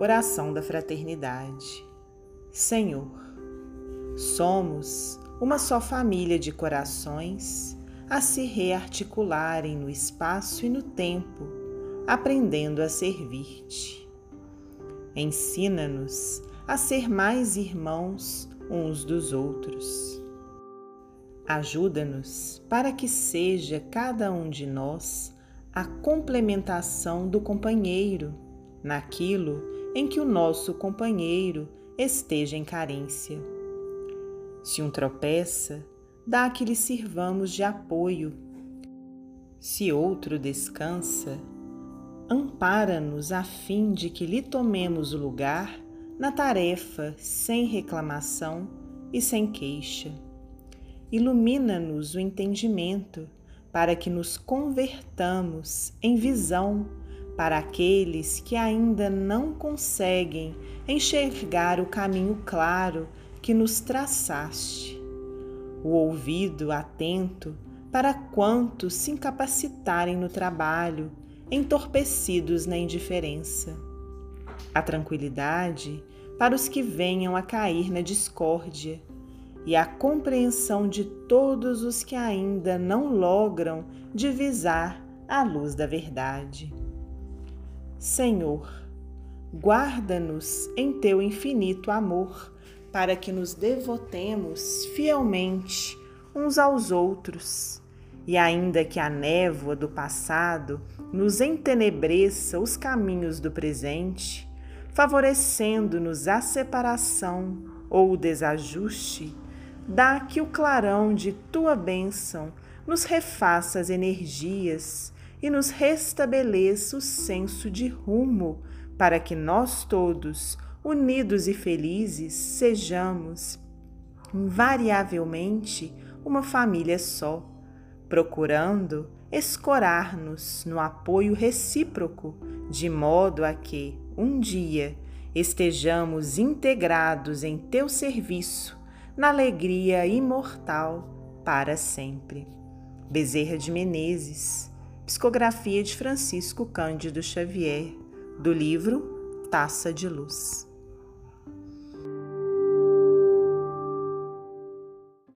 Oração da Fraternidade. Senhor, somos uma só família de corações a se rearticularem no espaço e no tempo, aprendendo a servir-te. Ensina-nos a ser mais irmãos uns dos outros. Ajuda-nos para que seja cada um de nós a complementação do companheiro naquilo em que o nosso companheiro esteja em carência. Se um tropeça, dá que lhe sirvamos de apoio. Se outro descansa, ampara-nos a fim de que lhe tomemos o lugar na tarefa sem reclamação e sem queixa. Ilumina-nos o entendimento para que nos convertamos em visão para aqueles que ainda não conseguem enxergar o caminho claro que nos traçaste, o ouvido atento para quantos se incapacitarem no trabalho, entorpecidos na indiferença, a tranquilidade para os que venham a cair na discórdia e a compreensão de todos os que ainda não logram divisar a luz da verdade. Senhor, guarda-nos em teu infinito amor, para que nos devotemos fielmente uns aos outros. E ainda que a névoa do passado nos entenebreça os caminhos do presente, favorecendo-nos a separação ou o desajuste, dá que o clarão de tua bênção nos refaça as energias e nos restabeleça o senso de rumo, para que nós todos, unidos e felizes, sejamos invariavelmente uma família só, procurando escorar-nos no apoio recíproco, de modo a que, um dia, estejamos integrados em teu serviço, na alegria imortal para sempre. Bezerra de Menezes Psicografia de Francisco Cândido Xavier, do livro Taça de Luz.